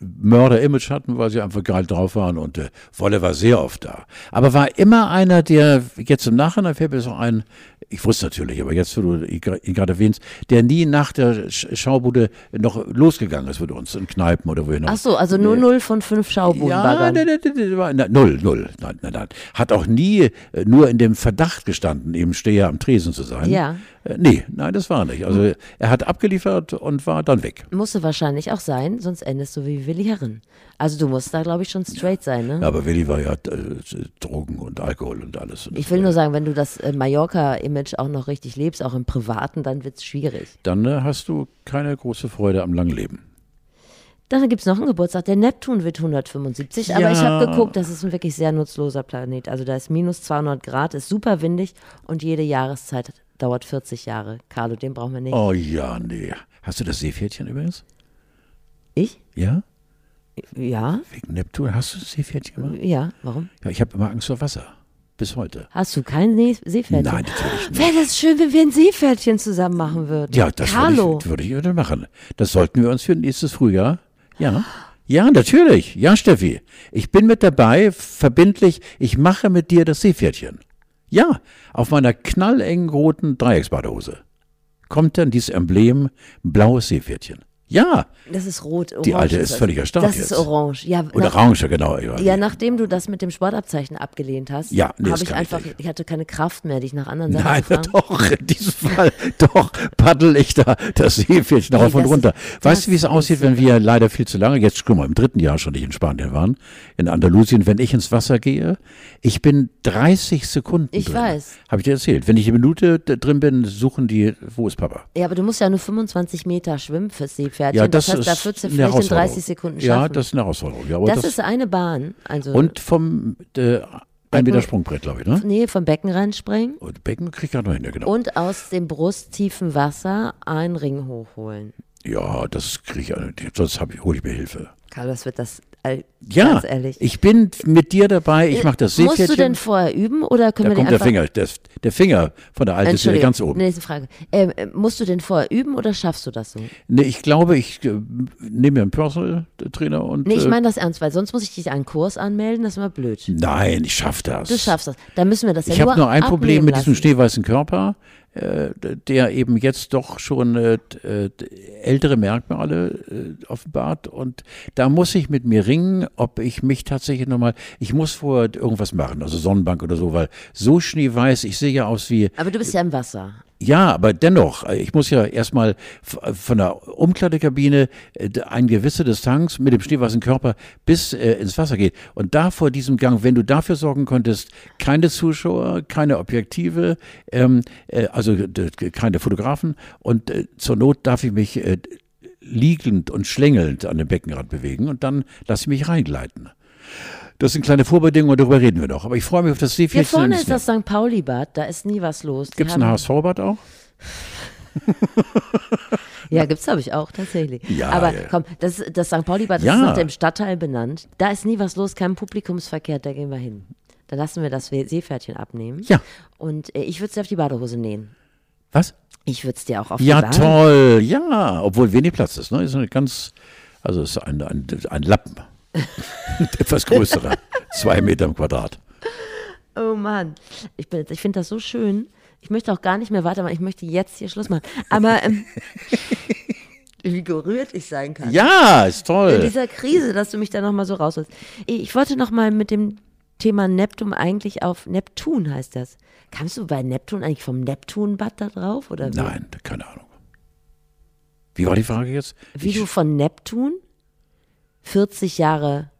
Mörder-Image hatten, weil sie einfach geil drauf waren und äh, Wolle war sehr oft da. Aber war immer einer, der jetzt im Nachhinein fällt mir so ein, ich wusste natürlich, aber jetzt, wo du ihn gerade erwähnst, der nie nach der Sch- Schaubude noch losgegangen ist mit uns in Kneipen oder wohin. Ach so, also nur null von fünf Ja, Schaubudenbaggern. nein, nein, nein, nein, war- null, null. Nein, nein, nein. Hat auch nie äh, nur in dem Verdacht gestanden, eben Steher am Tresen zu sein. Ja. Äh, nee, nein, das war nicht. Also er hat abgeliefert und war dann weg. Musste wahrscheinlich auch sein, sonst endest du wie Willi Herren. Also du musst da, glaube ich, schon straight sein, ne? Ja, aber Willi war ja äh, Drogen und Alkohol und alles. Und Ich will nur sagen, wenn du das äh, Mallorca-Image auch noch richtig lebst, auch im Privaten, dann wird's schwierig. dann äh, hast du keine große Freude am langen Leben. Dann gibt's noch einen Geburtstag. Der Neptun wird 175, aber ich Ja. habe geguckt, das ist ein wirklich sehr nutzloser Planet. Also da ist minus 200 Grad, ist super windig und jede Jahreszeit dauert 40 Jahre. Carlo, den brauchen wir nicht. Oh ja, nee. Hast du das Seepferdchen übrigens? Ich? Ja? Ja? Wegen Neptun? Hast du das Seepferdchen gemacht? Ja, warum? Ja, ich habe immer Angst vor Wasser. Bis heute. Hast du kein See Seepferdchen? Nein, natürlich nicht. Wäre das schön, wenn wir ein Seepferdchen zusammen machen würden. Ja, das Carlo. würde ich, würde ich machen. Das sollten wir uns für nächstes Frühjahr. Ja. Ja, natürlich. Ja, Steffi. Ich bin mit dabei, verbindlich. Ich mache mit dir das Seepferdchen. Ja, auf meiner knallengen roten Dreiecksbadehose kommt dann dieses Emblem blaues Seepferdchen. Ja, Das ist rot. Orange Die alte ist das. völlig erstarrt Das ist jetzt. orange. Ja, oder nach, orange, genau. Ja, ja, nachdem du das mit dem Sportabzeichen abgelehnt hast, Ja, nee, habe ich ich einfach, nicht. ich hatte keine Kraft mehr, dich nach anderen Sachen Nein, zu fragen. doch, in diesem Fall, doch, paddel ich da das Seepferdchen rauf und runter. ist- weißt du, wie es aussieht, ist wenn wir leider viel zu lange, jetzt guck mal, im dritten Jahr schon nicht in Spanien waren, in Andalusien, wenn ich ins Wasser gehe, ich bin 30 Sekunden Ich drin. weiß. Habe ich dir erzählt. Wenn ich eine Minute drin bin, suchen die, wo ist Papa? Ja, aber du musst ja nur 25 Meter schwimmen fürs Seepferdchen. Ja, das, heißt, ist da würdest du eine vielleicht in Herausforderung. 30 Sekunden Ja, schaffen. das ist eine Herausforderung. Ja, das, das, ist eine Bahn. Also, und vom äh, ein Meter Sprungbrett, glaube ich, ne? nee, vom Becken reinspringen Und Becken krieg ich gerade noch hin, ja, genau. und aus dem brusttiefen Wasser einen Ring hochholen. Ja, das kriege ich, äh, sonst hole ich mir Hilfe. Carlo, das wird das, äh, Ja, ganz ehrlich. ich bin mit dir dabei, ich mache das Musst Seepferdchen. du denn vorher üben oder können Da wir kommt der. Finger, der, der Finger von der Alten ist wieder ganz oben. nächste Frage. Ähm, äh, musst du denn vorher üben oder schaffst du das so? Nee, ich glaube, ich äh, nehme mir einen Personal Trainer und. Nee, ich äh, meine das ernst, weil sonst muss ich dich einen Kurs anmelden, das ist immer blöd. Nein, ich schaff das. Du schaffst das. Dann müssen wir das ja Ich habe nur ein Problem mit diesem lassen. schneeweißen Körper, äh, der eben jetzt doch schon äh, äh, ältere Merkmale äh, offenbart. Und da muss ich mit mir ringen, ob ich mich tatsächlich nochmal, ich muss vorher irgendwas machen, also Sonnenbank oder so, weil so schneeweiß, ich sehe ja aus wie, Aber du bist ja im Wasser. Ja, aber dennoch, äh, ich muss ja erstmal f- von der Umkleidekabine äh, eine gewisse Distanz mit dem schneeweißen Körper bis äh, ins Wasser geht. Und da vor diesem Gang, wenn du dafür sorgen könntest, keine Zuschauer, keine Objektive, ähm, äh, also keine Fotografen und äh, zur Not darf ich mich äh, liegend und schlängelnd an dem Beckenrand bewegen und dann lasse ich mich reingleiten. Das sind kleine Vorbedingungen, darüber reden wir noch. Aber ich freue mich auf das Hier Seepferdchen. vorne ist das St. Pauli-Bad, da ist nie was los. Gibt es ein HSV-Bad auch? Ja, gibt's glaube ich auch, tatsächlich. Ja, Aber ja. komm, das, das St. Pauli-Bad das Ja. ist nach dem Stadtteil benannt. Da ist nie was los, kein Publikumsverkehr, da gehen wir hin. Da lassen wir das Seepferdchen abnehmen. Ja. Und äh, ich würde es dir auf die Badehose nähen. Was? Ich würde es dir auch auf Ja, die Bade toll, ja, obwohl wenig Platz ist. Ne? Ist eine ganz, also ist ein, ein, ein Lappen. Etwas größerer, zwei Meter im Quadrat. Oh Mann, ich, bin- ich finde das so schön. Ich möchte auch gar nicht mehr weitermachen. Ich möchte jetzt hier Schluss machen. Aber ähm, wie gerührt ich sein kann. Ja, ist In toll. dieser Krise, dass du mich da nochmal so rausholst. Ich wollte nochmal mit dem Thema Neptun eigentlich auf Neptun heißt das. Kamst du bei Neptun eigentlich vom Neptunbad da drauf? Oder wie, Nein, keine Ahnung. Wie war die Frage jetzt? wie Ich- du von Neptun 40 Jahre,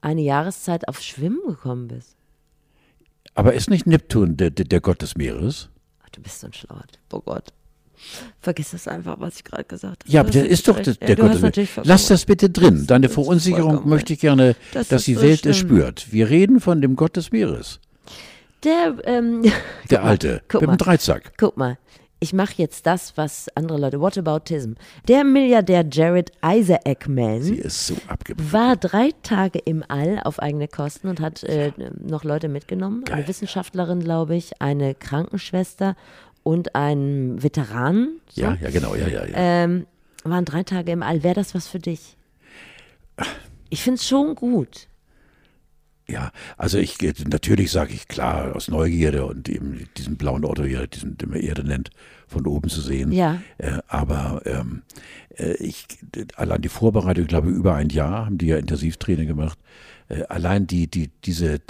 eine Jahreszeit auf Schwimmen gekommen bist? aber ist nicht Neptun der, der, der Gott des Meeres? Ach, du bist so ein Schlauert. Oh Gott. Vergiss das einfach, was ich gerade gesagt habe. Ja, aber der ist doch der, Ja, der du Gott des Meeres. Lass das bitte drin. Deine Verunsicherung möchte ich gerne, Das dass die so Welt es schlimm. spürt. Wir reden von dem Gott des Meeres. Der, ähm, Der Alte. Mit dem Dreizack. guck mal. Ich mache jetzt das, was andere Leute, Whataboutism. Der Milliardär Jared Isaacman Sie ist so war drei Tage im All auf eigene Kosten und hat äh, noch Leute mitgenommen. Eine Wissenschaftlerin, glaube ich, eine Krankenschwester und einen Veteran. So. Ja, ja, genau, ja, ja, ja. Ähm, waren drei Tage im All. Wäre das was für dich? Ich finde es schon gut. Ja, also ich natürlich sage ich klar aus Neugierde und eben diesen blauen Otto hier, diesen, den man Erde nennt, von oben zu sehen. Ja. Äh, aber ähm, äh, ich allein die Vorbereitung, ich glaube über ein Jahr haben die ja Intensivtraining gemacht. Äh, allein die die diese äh,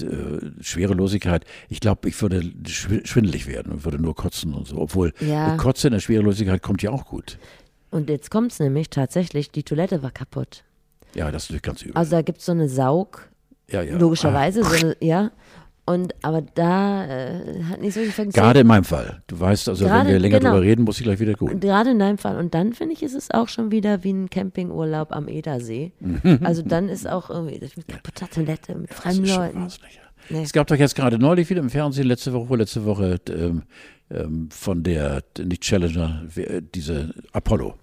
Schwerelosigkeit, ich glaube, ich würde schw- schwindelig werden und würde nur kotzen und so. Obwohl Ja. Kotzen in der Schwerelosigkeit kommt ja auch gut. Und jetzt kommt es nämlich tatsächlich, die Toilette war kaputt. Ja, das ist natürlich ganz übel. Also da gibt es so eine Saug, ja, ja. logischerweise, Ah, so eine, ja. Und aber da äh, hat nicht so viel funktioniert. Gerade in meinem Fall. Du weißt, also Gerade- wenn wir länger genau. drüber reden, muss ich gleich wieder gut. Und Gerade in deinem Fall. Und dann finde ich, ist es auch schon wieder wie ein Campingurlaub am Edersee. Also dann ist auch irgendwie das mit kaputter Toilette, mit Das fremden Leuten. ja. Nee. Es gab doch jetzt gerade neulich wieder im Fernsehen, letzte Woche, letzte Woche, ähm, ähm, von der, nicht Challenger, wer- diese Apollo.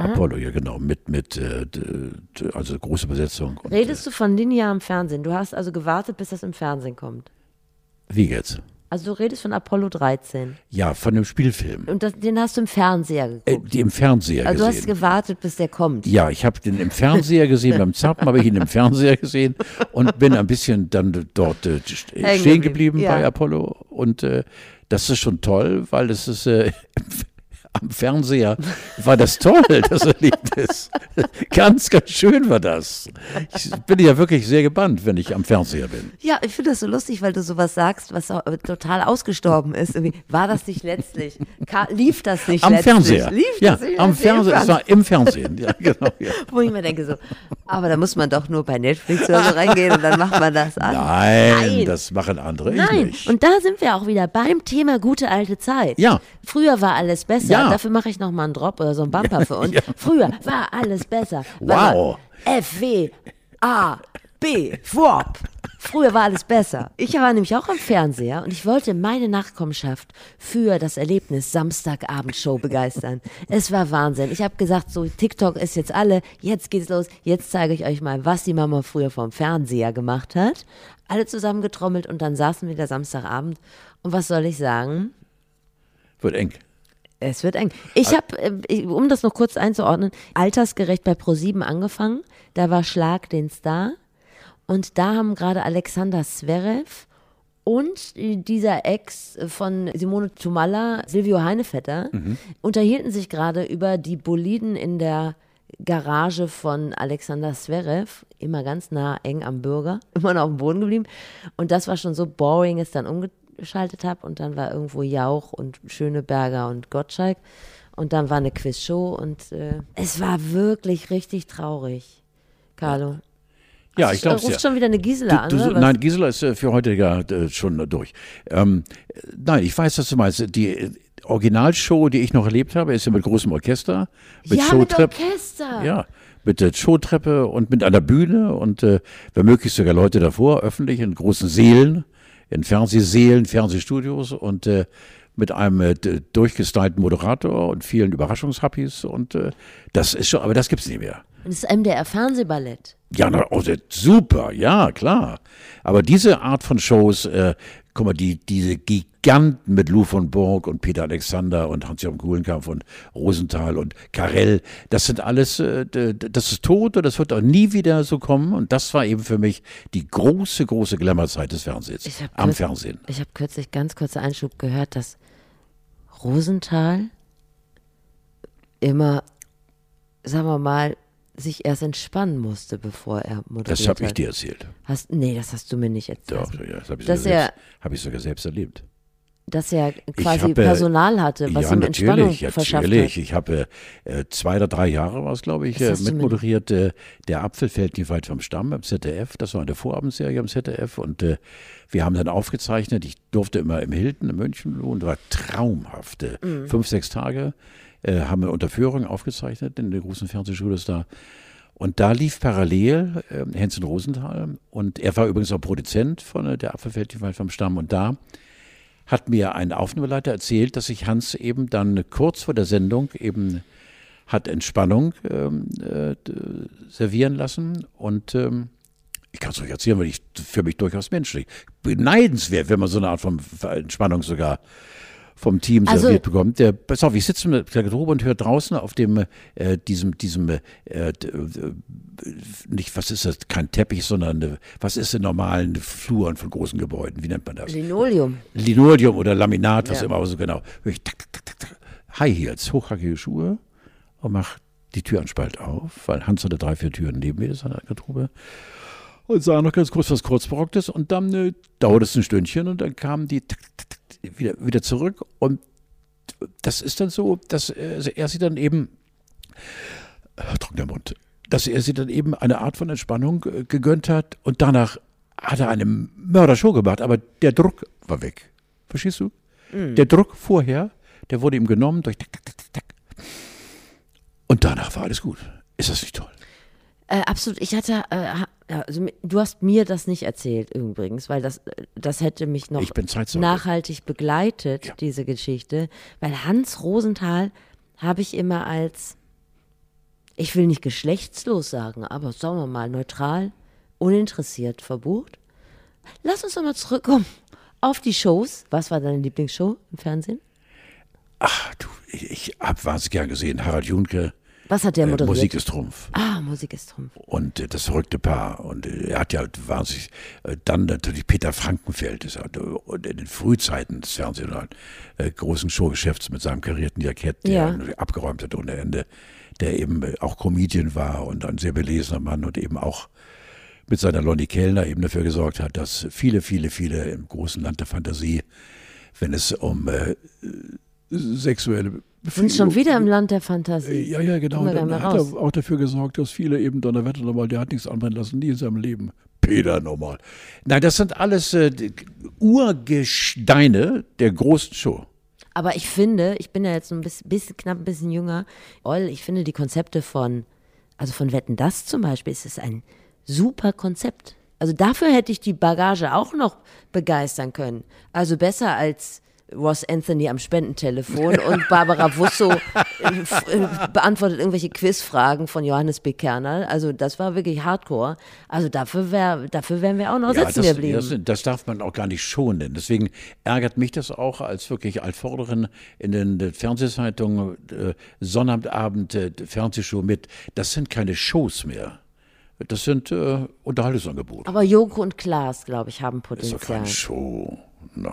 Apollo, ja genau, mit, mit äh, also große Besetzung. Und, Redest du von linearem Fernsehen? Du hast also gewartet, bis das im Fernsehen kommt. äh, wie jetzt? Also du redest von Apollo 13. Ja, von dem Spielfilm. Und das, den hast du im Fernseher Äh, geguckt. die im Fernseher also du hast gesehen. gewartet, bis der kommt. Ja, ich habe den im Fernseher gesehen, beim Zappen habe ich ihn im Fernseher gesehen und bin ein bisschen dann dort äh, stehen geblieben, ja. bei Apollo und äh, das ist schon toll, weil das ist äh, am Fernseher war das toll, das Erlebnis. Ganz, ganz schön war das. Ich bin ja wirklich sehr gebannt, wenn ich am Fernseher bin. Ja, ich finde das so lustig, weil du sowas sagst, was äh, total ausgestorben ist. Irgendwie, war das nicht letztlich? Lief das nicht Am letztlich? Fernseher. Lief ja, das nicht am Fernseher. Es war im Fernsehen. Ja, genau. Ja. Wo ich mir denke so, aber da muss man doch nur bei Netflix oder so reingehen und dann macht man das an. Nein, Nein. das machen andere. Nein, nicht. und da sind wir auch wieder beim Thema gute alte Zeit. Ja. Früher war alles besser. Ja. Dafür mache ich noch mal einen Drop oder so einen Bumper für uns. Früher war alles besser. Wow. F, W, A, B, WOP. Früher war alles besser. Ich war nämlich auch am Fernseher und ich wollte meine Nachkommenschaft für das Erlebnis Samstagabendshow begeistern. Es war Wahnsinn. Ich habe gesagt, so TikTok ist jetzt alle, jetzt geht's los, jetzt zeige ich euch mal, was die Mama früher vom Fernseher gemacht hat. Alle zusammengetrommelt und dann saßen wir da Samstagabend und was soll ich sagen? Wird eng. Es wird eng. Ich habe, um das noch kurz einzuordnen, altersgerecht bei Pro7 angefangen. Da war Schlag den Star. Und da haben gerade Alexander Zverev und dieser Ex von Simone Tumala, Silvio Heinevetter, unterhielten sich gerade über die Boliden in der Garage von Alexander Zverev, immer ganz nah eng am Bürger, immer noch auf dem Boden geblieben. Und das war schon so boring, es dann umgeschaltet habe. Und dann war irgendwo Jauch und Schöneberger und Gottschalk. Und dann war eine Quizshow und äh, es war wirklich richtig traurig. Carlo. Ja, Ach, ich glaube ruft ja. schon wieder eine Gisela Du, an, du, oder was? nein, Gisela ist äh, für heute ja äh, schon durch. Ähm, äh, nein, ich weiß, was du meinst. Die äh, Originalshow, die ich noch erlebt habe, ist ja mit großem Orchester, mit ja, mit Showtreppe. Orchester. Ja, mit der Showtreppe und mit einer Bühne und äh, womöglich sogar Leute davor, öffentlich in großen Sälen, in Fernsehsälen, Fernsehstudios und äh, mit einem äh, durchgestylten Moderator und vielen Überraschungshappys und äh, das ist schon, aber das gibt's nicht mehr. Und das MDR Fernsehballett. Ja, na, oh, super, ja, klar. Aber diese Art von Shows, äh, guck mal, die, diese Giganten mit Lou von Borg und Peter Alexander und Hans-Jürgen Kuhlenkampf und Rosenthal und Karel, das sind alles, äh, das ist tot und das wird auch nie wieder so kommen. Und das war eben für mich die große, große Glamourzeit des Fernsehens. Am Fernsehen. Ich habe kürzlich ganz kurzer Einschub gehört, dass Rosenthal immer, sagen wir mal, sich erst entspannen musste, bevor er moderiert Das habe ich dir erzählt. Hast, nee, das hast du mir nicht erzählt. Doch, ja, das habe ich, Dass sogar er- selbst- hab ich sogar selbst erlebt. Dass er quasi habe, Personal hatte, was ja, ihm Entspannung natürlich, verschafft natürlich. Ich habe äh, zwei oder drei Jahre war es, glaube ich, äh, mitmoderiert. Äh, der Apfel fällt nicht weit vom Stamm im ZDF. Das war eine Vorabendserie am ZDF und äh, wir haben dann aufgezeichnet. Ich durfte immer im Hilton in München wohnen. Das war traumhaft. Äh, Mhm. Fünf, sechs Tage äh, haben wir unter Führung aufgezeichnet in der großen Fernsehschule ist da. Und da lief parallel äh, Hensen Rosenthal. Und er war übrigens auch Produzent von äh, der Apfel fällt nicht weit vom Stamm. Und da hat mir ein Aufnahmeleiter erzählt, dass sich Hans eben dann kurz vor der Sendung eben hat Entspannung ähm, äh, servieren lassen. Und ähm, ich kann es euch erzählen, weil ich für mich durchaus menschlich beneidenswert, wenn man so eine Art von Entspannung sogar vom Team Also- serviert bekommt. Der, pass auf, ich sitze mit der Garderobe und höre draußen auf dem, äh, diesem, diesem, äh, äh, nicht, was ist das, kein Teppich, sondern, äh, was ist in normalen Fluren von großen Gebäuden, wie nennt man das? Linoleum. Linoleum oder Laminat, was Ja. immer, aber so genau. Hör ich tak, tak, tak, tak. High Heels, hochhackige Schuhe und mach die Türenspalt auf, weil Hans hatte drei, vier Türen neben mir, das hat er Garderobe. Und sah noch ganz kurz was Kurzberocktes und dann äh, dauerte es ein Stündchen und dann kamen die tak, tak, tak, wieder, wieder zurück und das ist dann so, dass äh, er sie dann eben, äh, trockener Mund, dass er sie dann eben eine Art von Entspannung äh, gegönnt hat und danach hat er eine Mördershow gemacht, aber der Druck war weg. Verstehst du? Der Druck vorher, der wurde ihm genommen durch tak, tak, tak, tak, tak. Und danach war alles gut. Ist das nicht toll? Äh, absolut. Ich hatte, äh, ja, also, du hast mir das nicht erzählt übrigens, weil das, das hätte mich noch nachhaltig begleitet, Ja. diese Geschichte. Weil Hans Rosenthal habe ich immer als, ich will nicht geschlechtslos sagen, aber sagen wir mal neutral, uninteressiert verbucht. Lass uns nochmal zurückkommen auf die Shows. Was war deine Lieblingsshow im Fernsehen? Ach du, ich, ich hab wahnsinnig gern gesehen. Harald Junke, Was hat der äh, moderiert? Musik ist Trumpf. ah, Musik ist Trumpf. Und äh, das verrückte Paar. Und äh, er hat ja wahnsinnig, äh, dann natürlich Peter Frankenfeld, das hat, äh, in den Frühzeiten des Fernsehens, äh, großen Showgeschäfts mit seinem karierten Jackett, der Ja. natürlich abgeräumt hat ohne Ende, der eben äh, auch Comedian war und ein sehr belesener Mann und eben auch mit seiner Lonnie Kellner eben dafür gesorgt hat, dass viele, viele, viele im großen Land der Fantasie, wenn es um äh, sexuelle sind schon wieder im Land der Fantasie. ja, ja, genau. Wir gar Dann hat raus. er auch dafür gesorgt, dass viele eben Donnerwetter nochmal, der hat nichts anbrennen lassen, nie in seinem Leben. Peter nochmal. Nein, das sind alles äh, Urgesteine der großen Show. Aber ich finde, ich bin ja jetzt ein bisschen, bisschen knapp ein bisschen jünger. Oll, ich finde die Konzepte von, also von Wetten das zum Beispiel, ist es ein super Konzept. Also dafür hätte ich die Bagage auch noch begeistern können. Also besser als Ross Anthony am Spendentelefon und Barbara Wusso äh, äh, beantwortet irgendwelche Quizfragen von Johannes B. Kerner. Also das war wirklich Hardcore. Also dafür, wär, dafür wären wir auch noch sitzen das, geblieben. das, das darf man auch gar nicht schonen. Deswegen ärgert mich das auch als wirklich Altvorderin in den Fernsehzeitungen, äh, Sonnabendabend, äh, Fernsehshow mit. Das sind keine Shows mehr. Das sind äh, Unterhaltungsangebote. Aber Joko und Klaas, glaube ich, haben Das ist doch Potenzial. keine Show. Nein,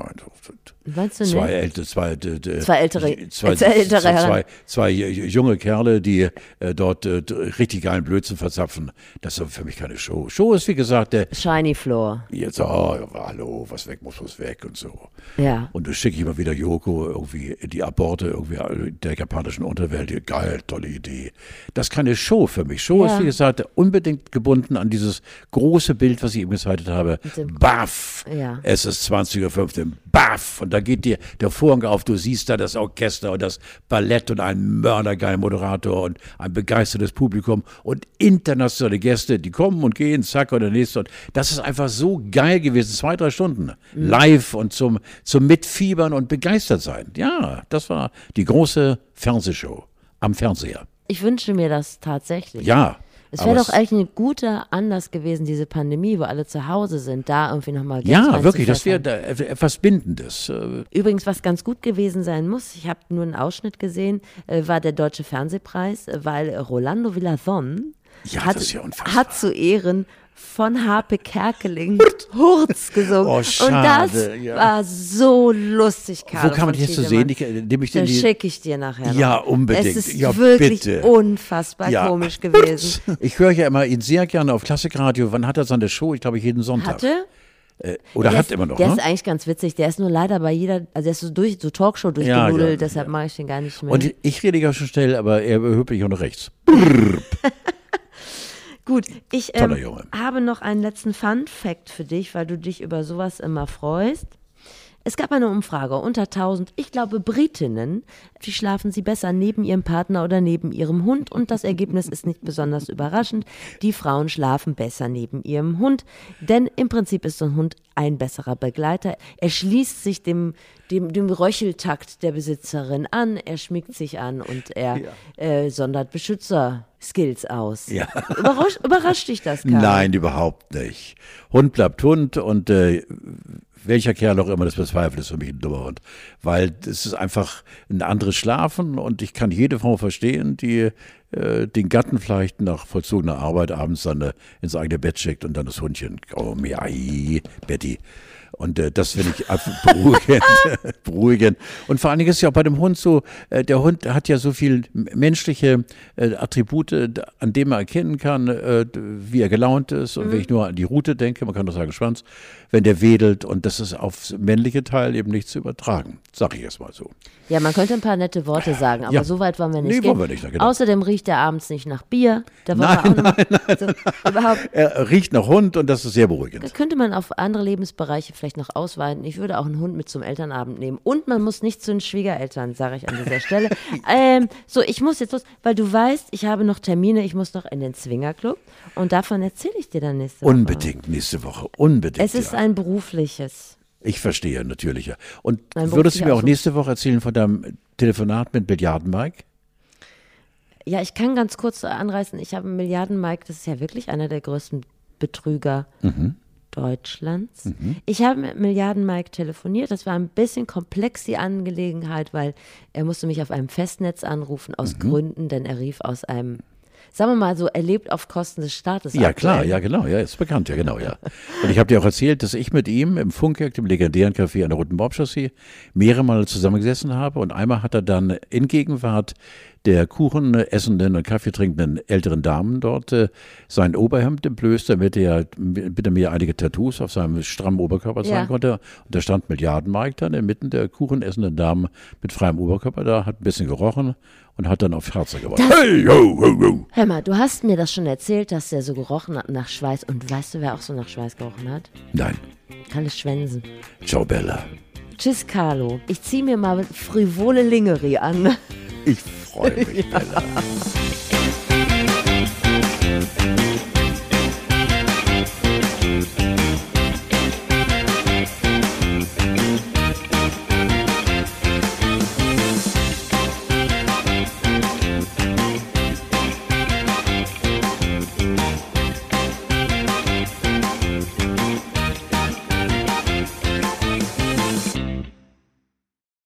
Meinst du zwei nicht? ältere, zwei, d- Zwei ältere- zwei, ältere zwei, Herren. zwei, zwei junge Kerle, die äh, dort äh, richtig geilen Blödsinn verzapfen. Das ist für mich keine Show. Show ist wie gesagt der Shiny Floor. jetzt, oh, hallo, was weg muss, muss weg und so. Ja. Und da schicke ich immer wieder Joko irgendwie die Aborte irgendwie der japanischen Unterwelt. Geil, tolle Idee. Das ist keine Show für mich. Show Ja. ist, wie gesagt, unbedingt gebunden an dieses große Bild, was ich eben gezeigt habe. Baff. Ja. Es ist 20.15 Uhr. Baff. Und da geht dir der Vorhang auf. Du siehst da das Orchester und das Ballett und einen mördergeilen Moderator und ein begeistertes Publikum und internationale Gäste, die kommen und gehen, zack, und der nächste. Und das ist einfach so geil gewesen. Zwei, drei Stunden. Live und zum, zum Mitfiebern und begeistert sein. Ja, das war die große Fernsehshow am Fernseher. Ich wünsche mir das tatsächlich. Ja. Es wäre doch eigentlich ein guter Anlass gewesen, diese Pandemie, wo alle zu Hause sind, da irgendwie nochmal Geld Ja, wirklich, das wäre da etwas Bindendes. Äh, Übrigens, was ganz gut gewesen sein muss, ich habe nur einen Ausschnitt gesehen, äh, war der Deutsche Fernsehpreis, äh, weil Rolando Villazon Ja, hat, ja hat zu Ehren von Harpe Kerkeling Hurz gesungen. Oh, Und schade, das ja. war so lustig, Wo Carlo kann man zu Tiedemann. sehen? Ich, nehme ich den schicke ich dir nachher noch. Ja, unbedingt. Es ist Ja, wirklich bitte. unfassbar Ja. komisch gewesen. Ich höre ja immer ihn sehr gerne auf Klassikradio. Wann hat er seine Show? Ich glaube, jeden Sonntag. Hatte? Äh, oder Der hat ist, immer noch, Der ne? ist eigentlich ganz witzig. Der ist nur leider bei jeder, also der ist so durch, so Talkshow Ja, durchgenudelt, ja, deshalb ja. mache ich den gar nicht mehr. Und ich rede ja schon schnell, aber er überhöht mich auch noch rechts. Gut, ich ähm, habe noch einen letzten Fun-Fact für dich, weil du dich über sowas immer freust. Es gab eine Umfrage unter 1000, ich glaube Britinnen, wie schlafen sie besser neben ihrem Partner oder neben ihrem Hund und das Ergebnis ist nicht besonders überraschend. Die Frauen schlafen besser neben ihrem Hund, denn im Prinzip ist so ein Hund ein besserer Begleiter. Er schließt sich dem, dem, dem Röcheltakt der Besitzerin an, er schmiegt sich an und er ja. äh, sondert Beschützer-Skills aus. Ja. Überrasch, überrascht dich das, Karl? Nein, überhaupt nicht. Hund bleibt Hund und äh, welcher Kerl auch immer das bezweifelt, ist für mich ein dummer Hund. Weil es ist einfach ein anderes Schlafen und ich kann jede Frau verstehen, die äh, den Gatten vielleicht nach vollzogener Arbeit abends dann äh, ins eigene Bett schickt und dann das Hundchen, oh, mir, Betty. Und äh, das finde ich beruhigend, beruhigend. Und vor allen Dingen ist ja auch bei dem Hund so, äh, der Hund hat ja so viel menschliche äh, Attribute, an denen man erkennen kann, äh, wie er gelaunt ist. Und mhm. wenn ich nur an die Route denke, man kann doch sagen Schwanz, wenn der wedelt und das ist aufs männliche Teil eben nicht zu übertragen, sage ich jetzt mal so. Ja, man könnte ein paar nette Worte sagen, aber ja. so weit wollen wir nicht nee, gehen. Wollen wir nicht, genau. Außerdem riecht er abends nicht nach Bier. Da nein, nein, nein, also, überhaupt. Er riecht nach Hund und das ist sehr beruhigend. Da könnte man auf andere Lebensbereiche vielleicht noch ausweiten. Ich würde auch einen Hund mit zum Elternabend nehmen. Und man muss nicht zu den Schwiegereltern, sage ich an dieser Stelle. ähm, so, ich muss jetzt los, weil du weißt, ich habe noch Termine, ich muss noch in den Zwingerclub und davon erzähle ich dir dann nächste Woche. Unbedingt nächste Woche, unbedingt. Es ist ja. ein berufliches. Ich verstehe natürlich. Und würdest du mir auch nächste Woche erzählen von deinem Telefonat mit Milliarden Mike? Ja, ich kann ganz kurz anreißen. Ich habe Milliarden Mike, das ist ja wirklich einer der größten Betrüger mhm. Deutschlands. Mhm. Ich habe mit Milliarden Mike telefoniert. Das war ein bisschen komplex, die Angelegenheit, weil er musste mich auf einem Festnetz anrufen, aus mhm. Gründen, denn er rief aus einem sagen wir mal so, erlebt auf Kosten des Staates. Ja, klar, ja, genau, ja, ist bekannt, ja, genau, ja. Und ich habe dir auch erzählt, dass ich mit ihm im Funkwerk, dem legendären Café an der Roten Bobchaussee, mehrere Male zusammengesessen habe und einmal hat er dann in Gegenwart der Kuchen essenden und Kaffee trinkenden älteren Damen dort äh, sein Oberhemd entblößt, damit er bitte mir einige Tattoos auf seinem strammen Oberkörper zeigen ja. konnte. Und da stand Milliardenmark dann inmitten der Kuchen essenden Damen mit freiem Oberkörper da, hat ein bisschen gerochen und hat dann auf Herze geworfen. Hey, ho, ho, ho. Hör mal, du hast mir das schon erzählt, dass der so gerochen hat nach Schweiß. Und weißt du, wer auch so nach Schweiß gerochen hat? Nein. Kalle Schwensen. Ciao, Bella. Tschüss, Carlo. Ich ziehe mir mal frivole Lingerie an. Ich freue mich, ja. Bella.